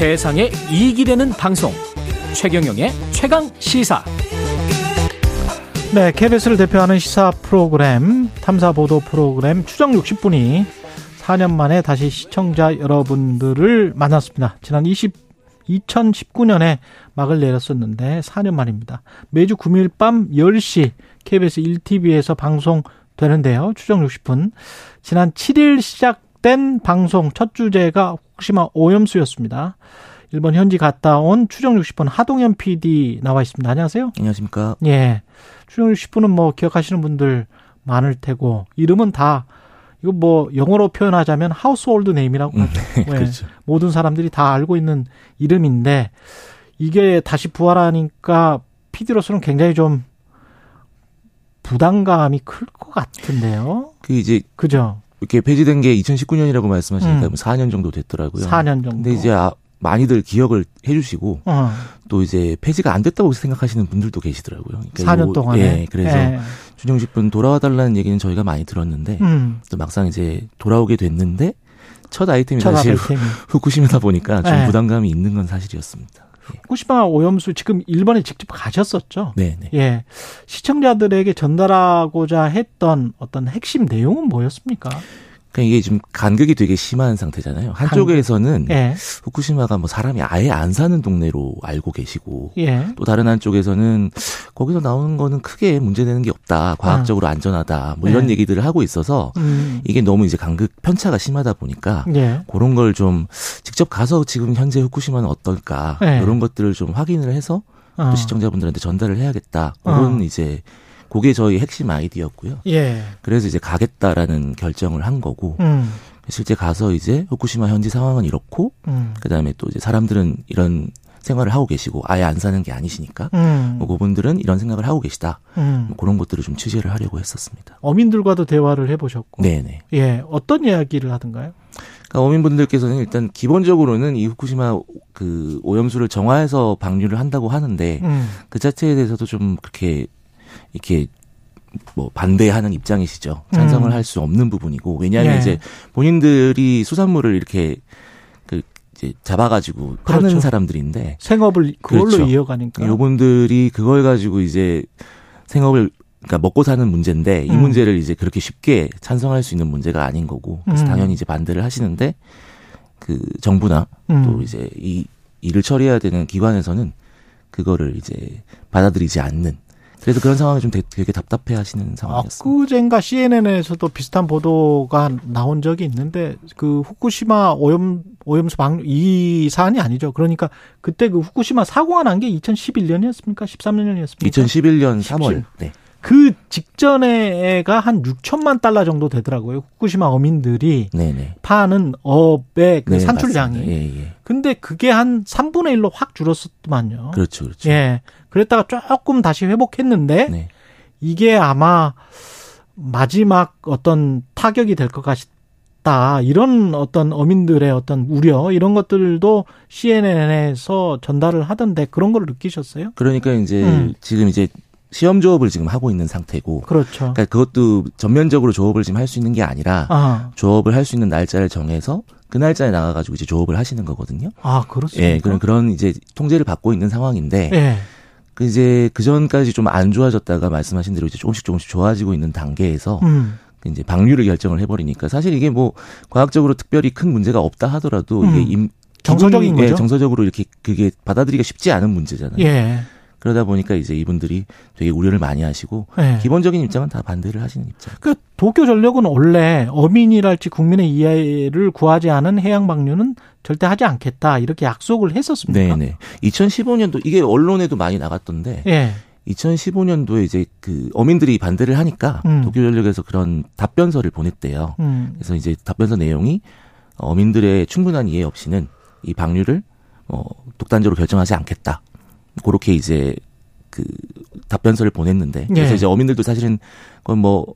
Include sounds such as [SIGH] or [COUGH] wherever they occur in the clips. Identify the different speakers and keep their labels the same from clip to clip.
Speaker 1: 세상에 이익이 되는 방송 최경영의 최강 시사
Speaker 2: 네, KBS를 대표하는 시사 프로그램 탐사 보도 프로그램 추정 60분이 4년 만에 다시 시청자 여러분들을 만났습니다. 지난 20 2019년에 막을 내렸었는데 4년 만입니다. 매주 금요일 밤 10시 KBS 1TV에서 방송되는데요. 추정 60분. 지난 7일 시작 된 방송 첫 주제가 후쿠시마 오염수였습니다. 일본 현지 갔다 온 추적 60분 하동현 PD 나와 있습니다. 안녕하세요.
Speaker 3: 안녕하십니까.
Speaker 2: 예. 추적 60분은 뭐 기억하시는 분들 많을 테고 이름은 다 이거 뭐 영어로 표현하자면 household name이라고
Speaker 3: 음,
Speaker 2: 하죠.
Speaker 3: 네,
Speaker 2: 예.
Speaker 3: 그렇죠.
Speaker 2: 모든 사람들이 다 알고 있는 이름인데 이게 다시 부활하니까 PD로서는 굉장히 좀 부담감이 클 것 같은데요.
Speaker 3: 그 이제
Speaker 2: 그죠?
Speaker 3: 이렇게 폐지된 게 2019년이라고 말씀하시니까
Speaker 2: 음.
Speaker 3: 4년 정도 됐더라고요.
Speaker 2: 4년 정도.
Speaker 3: 근데 이제 아, 많이들 기억을 해주시고
Speaker 2: 어,
Speaker 3: 또 이제 폐지가 안 됐다고 생각하시는 분들도 계시더라고요. 그러니까
Speaker 2: 4년
Speaker 3: 요-
Speaker 2: 동안에.
Speaker 3: 예, 그래서
Speaker 2: 예.
Speaker 3: 준영식 분 돌아와 달라는 얘기는 저희가 많이 들었는데
Speaker 2: 음,
Speaker 3: 또 막상 이제 돌아오게 됐는데 첫 아이템이
Speaker 2: 첫
Speaker 3: 사실
Speaker 2: 아이템이.
Speaker 3: 후쿠시마다 보니까 좀
Speaker 2: 네.
Speaker 3: 부담감이 있는 건 사실이었습니다.
Speaker 2: 후쿠시마 오염수 지금 일본에 직접 가셨었죠?
Speaker 3: 네, 네.
Speaker 2: 예. 시청자들에게 전달하고자 했던 어떤 핵심 내용은 뭐였습니까?
Speaker 3: 그러니까 이게 지금 간극이 되게 심한 상태잖아요. 한쪽에서는
Speaker 2: 예.
Speaker 3: 후쿠시마가 뭐 사람이 아예 안 사는 동네로 알고 계시고
Speaker 2: 예.
Speaker 3: 또 다른 한쪽에서는 거기서 나오는 거는 크게 문제되는 게 없다. 과학적으로 안전하다. 뭐 이런
Speaker 2: 네.
Speaker 3: 얘기들을 하고 있어서
Speaker 2: 음.
Speaker 3: 이게 너무 이제 간극 편차가 심하다 보니까
Speaker 2: 예.
Speaker 3: 그런 걸 좀 직접 가서 지금 현재 후쿠시마는 어떨까
Speaker 2: 네.
Speaker 3: 이런 것들을 좀 확인을 해서
Speaker 2: 어.
Speaker 3: 또 시청자분들한테 전달을 해야겠다. 그런
Speaker 2: 어.
Speaker 3: 이제 그게 저희 핵심 아이디어였고요.
Speaker 2: 예.
Speaker 3: 그래서 이제 가겠다라는 결정을 한 거고
Speaker 2: 음.
Speaker 3: 실제 가서 이제 후쿠시마 현지 상황은 이렇고
Speaker 2: 음.
Speaker 3: 그다음에 또 이제 사람들은 이런 생활을 하고 계시고 아예 안 사는 게 아니시니까
Speaker 2: 음.
Speaker 3: 뭐 그분들은 이런 생각을 하고 계시다.
Speaker 2: 음.
Speaker 3: 뭐 그런 것들을 좀 취재를 하려고 했었습니다.
Speaker 2: 어민들과도 대화를 해보셨고.
Speaker 3: 네네.
Speaker 2: 예. 어떤 이야기를 하던가요?
Speaker 3: 그러니까 어민분들께서는 일단 기본적으로는 이 후쿠시마 그 오염수를 정화해서 방류를 한다고 하는데
Speaker 2: 음.
Speaker 3: 그 자체에 대해서도 좀 그렇게 이렇게 뭐 반대하는 입장이시죠. 찬성을
Speaker 2: 음.
Speaker 3: 할수 없는 부분이고 왜냐하면
Speaker 2: 예.
Speaker 3: 이제 본인들이 수산물을 이렇게 그 이제 잡아가지고 파는
Speaker 2: 그렇죠.
Speaker 3: 사람들인데
Speaker 2: 생업을 그걸로
Speaker 3: 그렇죠.
Speaker 2: 이어가니까.
Speaker 3: 요분들이 그걸 가지고 이제 생업을 그러니까 먹고 사는 문제인데 이
Speaker 2: 음.
Speaker 3: 문제를 이제 그렇게 쉽게 찬성할 수 있는 문제가 아닌 거고 그래서
Speaker 2: 음.
Speaker 3: 당연히 이제 반대를 하시는데 그 정부나
Speaker 2: 음.
Speaker 3: 또 이제 이 일을 처리해야 되는 기관에서는 그거를 이제 받아들이지 않는 그래서 그런 상황이 좀 되게, 되게 답답해 하시는 상황이었습니다.
Speaker 2: 엊그젠가 CNN에서도 비슷한 보도가 나온 적이 있는데 그 후쿠시마 오염 오염수 방류 이 사안이 아니죠. 그러니까 그때 그 후쿠시마 사고가 난 게 2011년이었습니까? 13년이었습니까?
Speaker 3: 2011년 3월
Speaker 2: 17.
Speaker 3: 네.
Speaker 2: 그 직전에가 한 6천만 달러 정도 되더라고요. 후쿠시마 어민들이
Speaker 3: 네네.
Speaker 2: 파는 업의 그
Speaker 3: 네,
Speaker 2: 산출량이.
Speaker 3: 예, 예.
Speaker 2: 근데 그게 한 3분의 1로 확 줄었었더만요.
Speaker 3: 그렇죠, 그렇죠.
Speaker 2: 예. 그랬다가 조금 다시 회복했는데
Speaker 3: 네.
Speaker 2: 이게 아마 마지막 어떤 타격이 될 것 같다. 이런 어떤 어민들의 어떤 우려 이런 것들도 CNN에서 전달을 하던데 그런 걸 느끼셨어요?
Speaker 3: 그러니까 이제
Speaker 2: 음.
Speaker 3: 지금 이제 시험 조업을 지금 하고 있는 상태고
Speaker 2: 그렇죠.
Speaker 3: 그러니까 그것도 전면적으로 조업을 지금 할 수 있는 게 아니라
Speaker 2: 아,
Speaker 3: 조업을 할 수 있는 날짜를 정해서 그 날짜에 나가가지고 이제 조업을 하시는 거거든요.
Speaker 2: 아 그렇습니까?
Speaker 3: 예, 그런 그런 이제 통제를 받고 있는 상황인데
Speaker 2: 예.
Speaker 3: 그 이제 그 전까지 좀 안 좋아졌다가 말씀하신 대로 이제 조금씩 조금씩 좋아지고 있는 단계에서
Speaker 2: 음.
Speaker 3: 이제 방류를 결정을 해버리니까 사실 이게 뭐 과학적으로 특별히 큰 문제가 없다 하더라도
Speaker 2: 음.
Speaker 3: 이게 임,
Speaker 2: 정서적인
Speaker 3: 기분, 예,
Speaker 2: 거죠?
Speaker 3: 정서적으로 이렇게 그게 받아들이기가 쉽지 않은 문제잖아요.
Speaker 2: 예.
Speaker 3: 그러다 보니까 이제 이분들이 되게 우려를 많이 하시고
Speaker 2: 예.
Speaker 3: 기본적인 입장은 다 반대를 하시는 입장.
Speaker 2: 그 도쿄 전력은 원래 어민이랄지 국민의 이해를 구하지 않은 해양 방류는 절대 하지 않겠다 이렇게 약속을 했었습니까?
Speaker 3: 네네. 2015년도 이게 언론에도 많이 나갔던데
Speaker 2: 예.
Speaker 3: 2015년도에 이제 그 어민들이 반대를 하니까
Speaker 2: 음.
Speaker 3: 도쿄전력에서 그런 답변서를 보냈대요.
Speaker 2: 음.
Speaker 3: 그래서 이제 답변서 내용이 어민들의 충분한 이해 없이는 이 방류를 어 독단적으로 결정하지 않겠다. 그렇게 이제 그 답변서를 보냈는데 그래서
Speaker 2: 예.
Speaker 3: 이제 어민들도 사실은 그건 뭐,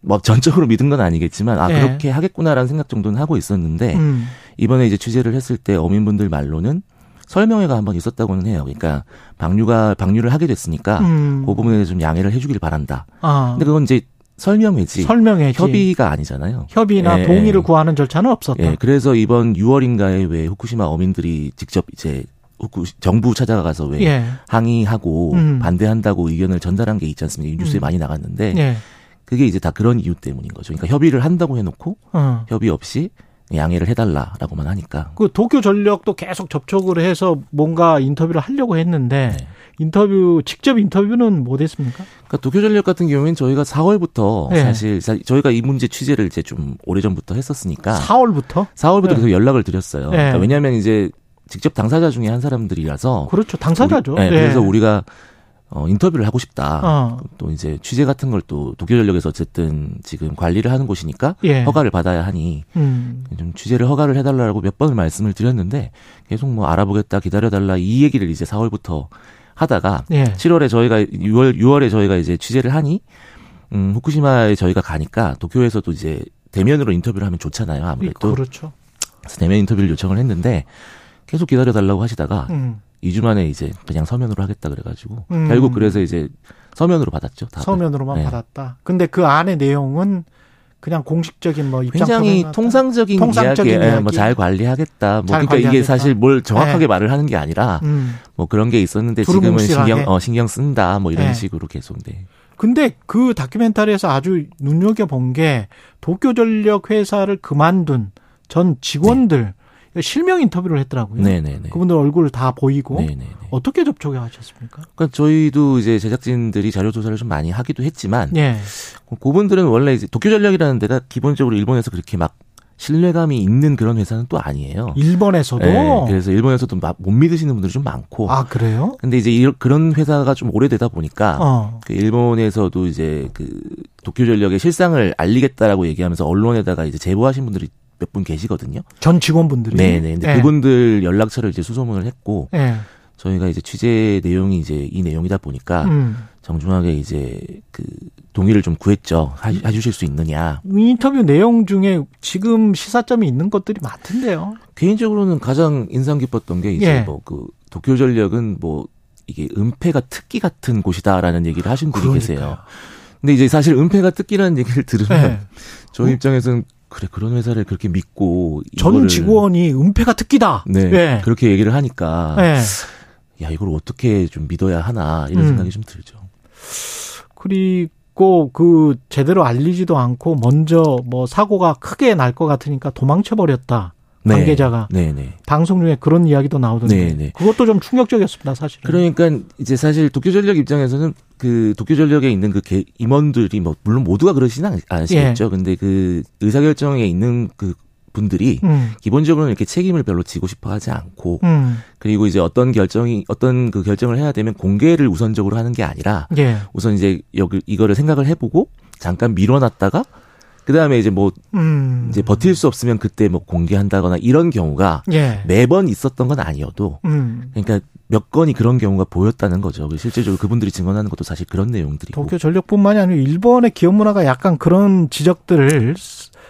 Speaker 3: 뭐 전적으로 믿은 건 아니겠지만 아
Speaker 2: 예.
Speaker 3: 그렇게 하겠구나라는 생각 정도는 하고 있었는데
Speaker 2: 음.
Speaker 3: 이번에 이제 취재를 했을 때 어민분들 말로는 설명회가 한 번 있었다고는 해요. 그러니까 방류가 방류를 하게 됐으니까
Speaker 2: 음.
Speaker 3: 그 부분에 좀 양해를 해주길 바란다.
Speaker 2: 아.
Speaker 3: 근데 그건 이제 설명회지
Speaker 2: 설명회지
Speaker 3: 협의가 아니잖아요.
Speaker 2: 협의나
Speaker 3: 예,
Speaker 2: 동의를
Speaker 3: 예.
Speaker 2: 구하는 절차는 없었다.
Speaker 3: 예, 그래서 이번 6월인가에 왜 후쿠시마 어민들이 직접 이제 정부 찾아가서 왜
Speaker 2: 예.
Speaker 3: 항의하고
Speaker 2: 음.
Speaker 3: 반대한다고 의견을 전달한 게 있지 않습니까? 이 뉴스에
Speaker 2: 음.
Speaker 3: 많이 나갔는데
Speaker 2: 예.
Speaker 3: 그게 이제 다 그런 이유 때문인 거죠. 그러니까 협의를 한다고 해놓고
Speaker 2: 어.
Speaker 3: 협의 없이 양해를 해달라라고만 하니까
Speaker 2: 그 도쿄 전력도 계속 접촉을 해서 뭔가 인터뷰를 하려고 했는데
Speaker 3: 네.
Speaker 2: 인터뷰 직접 인터뷰는 못 했습니까?
Speaker 3: 그러니까 도쿄 전력 같은 경우에는 저희가 4월부터
Speaker 2: 네.
Speaker 3: 사실 사- 저희가 이 문제 취재를 이제 좀 오래 전부터 했었으니까
Speaker 2: 4월부터?
Speaker 3: 4월부터
Speaker 2: 네.
Speaker 3: 계속 연락을 드렸어요.
Speaker 2: 네.
Speaker 3: 그러니까 왜냐하면 이제 직접 당사자 중에 한 사람들이라서
Speaker 2: 그렇죠. 당사자죠.
Speaker 3: 우리- 네,
Speaker 2: 예.
Speaker 3: 그래서 우리가 어, 인터뷰를 하고 싶다.
Speaker 2: 어.
Speaker 3: 또 이제 취재 같은 걸 또 도쿄전력에서 어쨌든 지금 관리를 하는 곳이니까
Speaker 2: 예.
Speaker 3: 허가를 받아야 하니
Speaker 2: 음.
Speaker 3: 좀 취재를 허가를 해달라고 몇 번을 말씀을 드렸는데 계속 뭐 알아보겠다 기다려달라 이 얘기를 이제 4월부터 하다가
Speaker 2: 예.
Speaker 3: 7월에 저희가 6월 6월에 저희가 이제 취재를 하니 음 후쿠시마에 저희가 가니까 도쿄에서도 이제 대면으로 인터뷰를 하면 좋잖아요 아무래도
Speaker 2: 그렇죠.
Speaker 3: 그래서 대면 인터뷰를 요청을 했는데 계속 기다려 달라고 하시다가
Speaker 2: 음.
Speaker 3: 2주 만에 이제 그냥 서면으로 하겠다 그래가지고
Speaker 2: 음.
Speaker 3: 결국 그래서 이제 서면으로 받았죠. 답을.
Speaker 2: 서면으로만
Speaker 3: 네.
Speaker 2: 받았다. 근데 그 안의 내용은 그냥 공식적인 뭐 입장
Speaker 3: 굉장히 통상적인,
Speaker 2: 통상적인
Speaker 3: 이야기,
Speaker 2: 이야기.
Speaker 3: 뭐잘 관리하겠다. 뭐
Speaker 2: 잘
Speaker 3: 그러니까 이게
Speaker 2: 관리하겠다.
Speaker 3: 사실 뭘 정확하게
Speaker 2: 네.
Speaker 3: 말을 하는 게 아니라
Speaker 2: 음.
Speaker 3: 뭐 그런 게 있었는데 지금은. 신경 어 신경 쓴다 뭐 이런
Speaker 2: 네.
Speaker 3: 식으로 계속 네.
Speaker 2: 근데 그 다큐멘터리에서 아주 눈여겨 본 게 도쿄 전력 회사를 그만둔 전 직원들 실명 인터뷰를 했더라고요.
Speaker 3: 네, 네, 네.
Speaker 2: 그분들 얼굴 다 보이고
Speaker 3: 네, 네, 네.
Speaker 2: 어떻게 접촉을 하셨습니까?
Speaker 3: 그러니까 저희도 이제 제작진들이 자료 조사를 좀 많이 하기도 했지만
Speaker 2: 예.
Speaker 3: 그분들은 원래 이제 도쿄전력이라는 데가 기본적으로 일본에서 그렇게 막 신뢰감이 있는 그런 회사는 또 아니에요.
Speaker 2: 일본에서도
Speaker 3: 네, 그래서 일본에서도 막못 믿으시는 분들이 좀 많고.
Speaker 2: 아 그래요?
Speaker 3: 근데 이제 이- 그런 회사가 좀 오래되다 보니까
Speaker 2: 어.
Speaker 3: 그 일본에서도 이제 그 도쿄 전력의 실상을 알리겠다라고 얘기하면서 언론에다가 이제 제보하신 분들이 몇 분 계시거든요.
Speaker 2: 전 직원분들이
Speaker 3: 네네. 근데
Speaker 2: 예.
Speaker 3: 그분들 연락처를 이제 수소문을 했고
Speaker 2: 예.
Speaker 3: 저희가 이제 취재 내용이 이제 이 내용이다 보니까
Speaker 2: 음.
Speaker 3: 정중하게 이제 그 동의를 좀 구했죠. 하, 해주실 수 있느냐.
Speaker 2: 인터뷰 내용 중에 지금 시사점이 있는 것들이 많던데요.
Speaker 3: 개인적으로는 가장 인상 깊었던 게 이제
Speaker 2: 예.
Speaker 3: 뭐그 도쿄 전력은 뭐 이게 은폐가 특기 같은 곳이다라는 얘기를 하신 분이
Speaker 2: 그러니까요.
Speaker 3: 계세요. 근데 이제 사실 은폐가 특기라는 얘기를 들으면
Speaker 2: 예.
Speaker 3: 저희 입장에서는 그래 그런 회사를 그렇게 믿고
Speaker 2: 전 직원이 은폐가 특기다.
Speaker 3: 네
Speaker 2: 예.
Speaker 3: 그렇게 얘기를 하니까
Speaker 2: 예.
Speaker 3: 야 이걸 어떻게 좀 믿어야 하나 이런
Speaker 2: 음.
Speaker 3: 생각이 좀 들죠.
Speaker 2: 그리고 그 제대로 알리지도 않고 먼저 뭐 사고가 크게 날 것 같으니까 도망쳐 버렸다.
Speaker 3: 네.
Speaker 2: 관계자가
Speaker 3: 네네.
Speaker 2: 방송 중에 그런 이야기도 나오던데
Speaker 3: 네, 네.
Speaker 2: 그것도 좀 충격적이었습니다 사실은.
Speaker 3: 그러니까 이제 사실 도쿄전력 입장에서는 그 도쿄 전력에 있는 그 개- 임원들이 뭐 물론 모두가 그러시는 않- 않으시겠죠. 근데 그 의사결정에 있는 그 분들이
Speaker 2: 음,
Speaker 3: 기본적으로는 이렇게 책임을 별로 지고 싶어 하지 않고
Speaker 2: 음,
Speaker 3: 그리고 이제 어떤 결정이 어떤 그 결정을 해야 되면 공개를 우선적으로 하는 게 아니라
Speaker 2: 예,
Speaker 3: 우선 이제 여기 이거를 생각을 해보고 잠깐 밀어놨다가 그 다음에 이제 뭐
Speaker 2: 음,
Speaker 3: 이제 버틸 수 없으면 그때 뭐 공개한다거나 이런 경우가
Speaker 2: 예,
Speaker 3: 매번 있었던 건 아니어도
Speaker 2: 음,
Speaker 3: 그러니까 몇 건이 그런 경우가 보였다는 거죠. 실제적으로 그분들이 증언하는 것도 사실 그런 내용들이고.
Speaker 2: 도쿄 전력뿐만이 아니고 일본의 기업 문화가 약간 그런 지적들을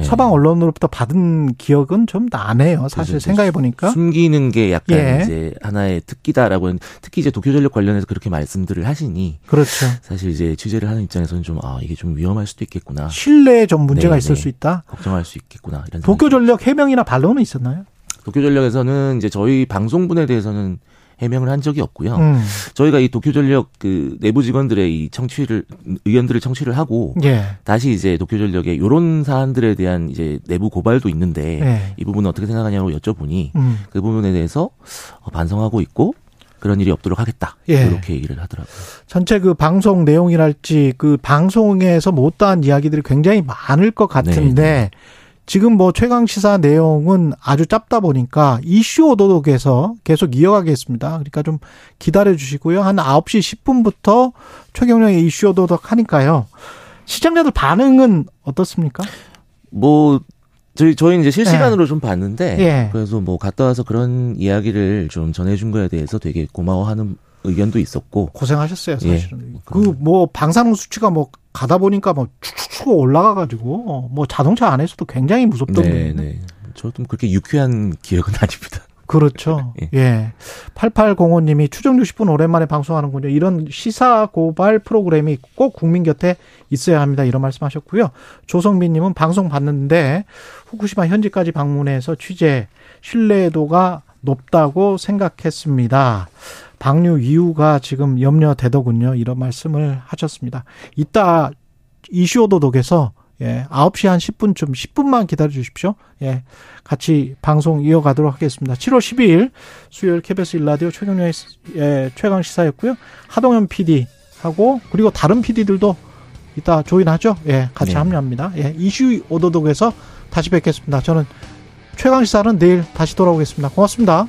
Speaker 3: 예.
Speaker 2: 서방 언론으로부터 받은 기억은 좀 나네요. 사실
Speaker 3: 그죠,
Speaker 2: 생각해 보니까.
Speaker 3: 숨기는 게 약간
Speaker 2: 예.
Speaker 3: 이제 하나의 특기다라고 는 특히 이제 도쿄 전력 관련해서 그렇게 말씀들을 하시니
Speaker 2: 그렇죠.
Speaker 3: 사실 이제 취재를 하는 입장에서는 좀 아 이게 좀 위험할 수도 있겠구나
Speaker 2: 신뢰에 좀 문제가
Speaker 3: 네,
Speaker 2: 있을
Speaker 3: 네.
Speaker 2: 수 있다.
Speaker 3: 걱정할 수 있겠구나 이런
Speaker 2: 도쿄 전력 해명이나 반론은 있었나요?
Speaker 3: 도쿄 전력에서는 이제 저희 방송분에 대해서는 해명을 한 적이 없고요.
Speaker 2: 음.
Speaker 3: 저희가 이 도쿄전력 그 내부 직원들의 이 청취를 의견들을 청취를 하고
Speaker 2: 예.
Speaker 3: 다시 이제 도쿄전력의 요런 사안들에 대한 이제 내부 고발도 있는데
Speaker 2: 예.
Speaker 3: 이 부분은 어떻게 생각하냐고 여쭤보니
Speaker 2: 음.
Speaker 3: 그 부분에 대해서 어, 반성하고 있고 그런 일이 없도록 하겠다.
Speaker 2: 예.
Speaker 3: 이렇게 얘기를 하더라고요.
Speaker 2: 전체 그 방송 내용이랄지 그 방송에서 못다한 이야기들이 굉장히 많을 것 같은데
Speaker 3: 네,
Speaker 2: 지금 뭐 최강 시사 내용은 아주 짧다 보니까 이슈 오도독에서 계속 이어가겠습니다. 그러니까 좀 기다려 주시고요. 한 9시 10분부터 최경영의 이슈 오도독 하니까요. 시청자들 반응은 어떻습니까?
Speaker 3: 뭐 저희 저희 이제 실시간으로 좀 봤는데
Speaker 2: 예.
Speaker 3: 그래서 뭐 갔다 와서 그런 이야기를 좀 전해준 거에 대해서 되게 고마워하는 의견도 있었고
Speaker 2: 고생하셨어요,
Speaker 3: 예.
Speaker 2: 사실은. 그뭐 방사능 수치가 뭐 가다 보니까 뭐 축축축 올라가 가지고 뭐 자동차 안에서도 굉장히 무섭던데.
Speaker 3: 네, 네. 저도 그렇게 유쾌한 기억은 [LAUGHS] 아닙니다.
Speaker 2: 그렇죠. [LAUGHS]
Speaker 3: 예.
Speaker 2: 예. 8805님이 추정 60분 오랜만에 방송하는군요. 이런 시사 고발 프로그램이 꼭 국민 곁에 있어야 합니다. 이런 말씀 하셨고요. 조성빈님은 방송 봤는데 후쿠시마 현지까지 방문해서 취재 신뢰도가 높다고 생각했습니다. 방류 이유가 지금 염려되더군요. 이런 말씀을 하셨습니다. 이따 이슈 오도독에서 예, 9시 한 10분쯤, 10분만 기다려 주십시오. 예, 같이 방송 이어가도록 하겠습니다. 7월 12일 수요일 KBS 일라디오 최경련의 예, 최강 시사였고요. 하동현 PD하고 그리고 다른 PD들도 이따 조인하죠. 예, 같이
Speaker 3: 네.
Speaker 2: 합류합니다. 예, 이슈 오도독에서 다시 뵙겠습니다. 저는 최강 시사는 내일 다시 돌아오겠습니다. 고맙습니다.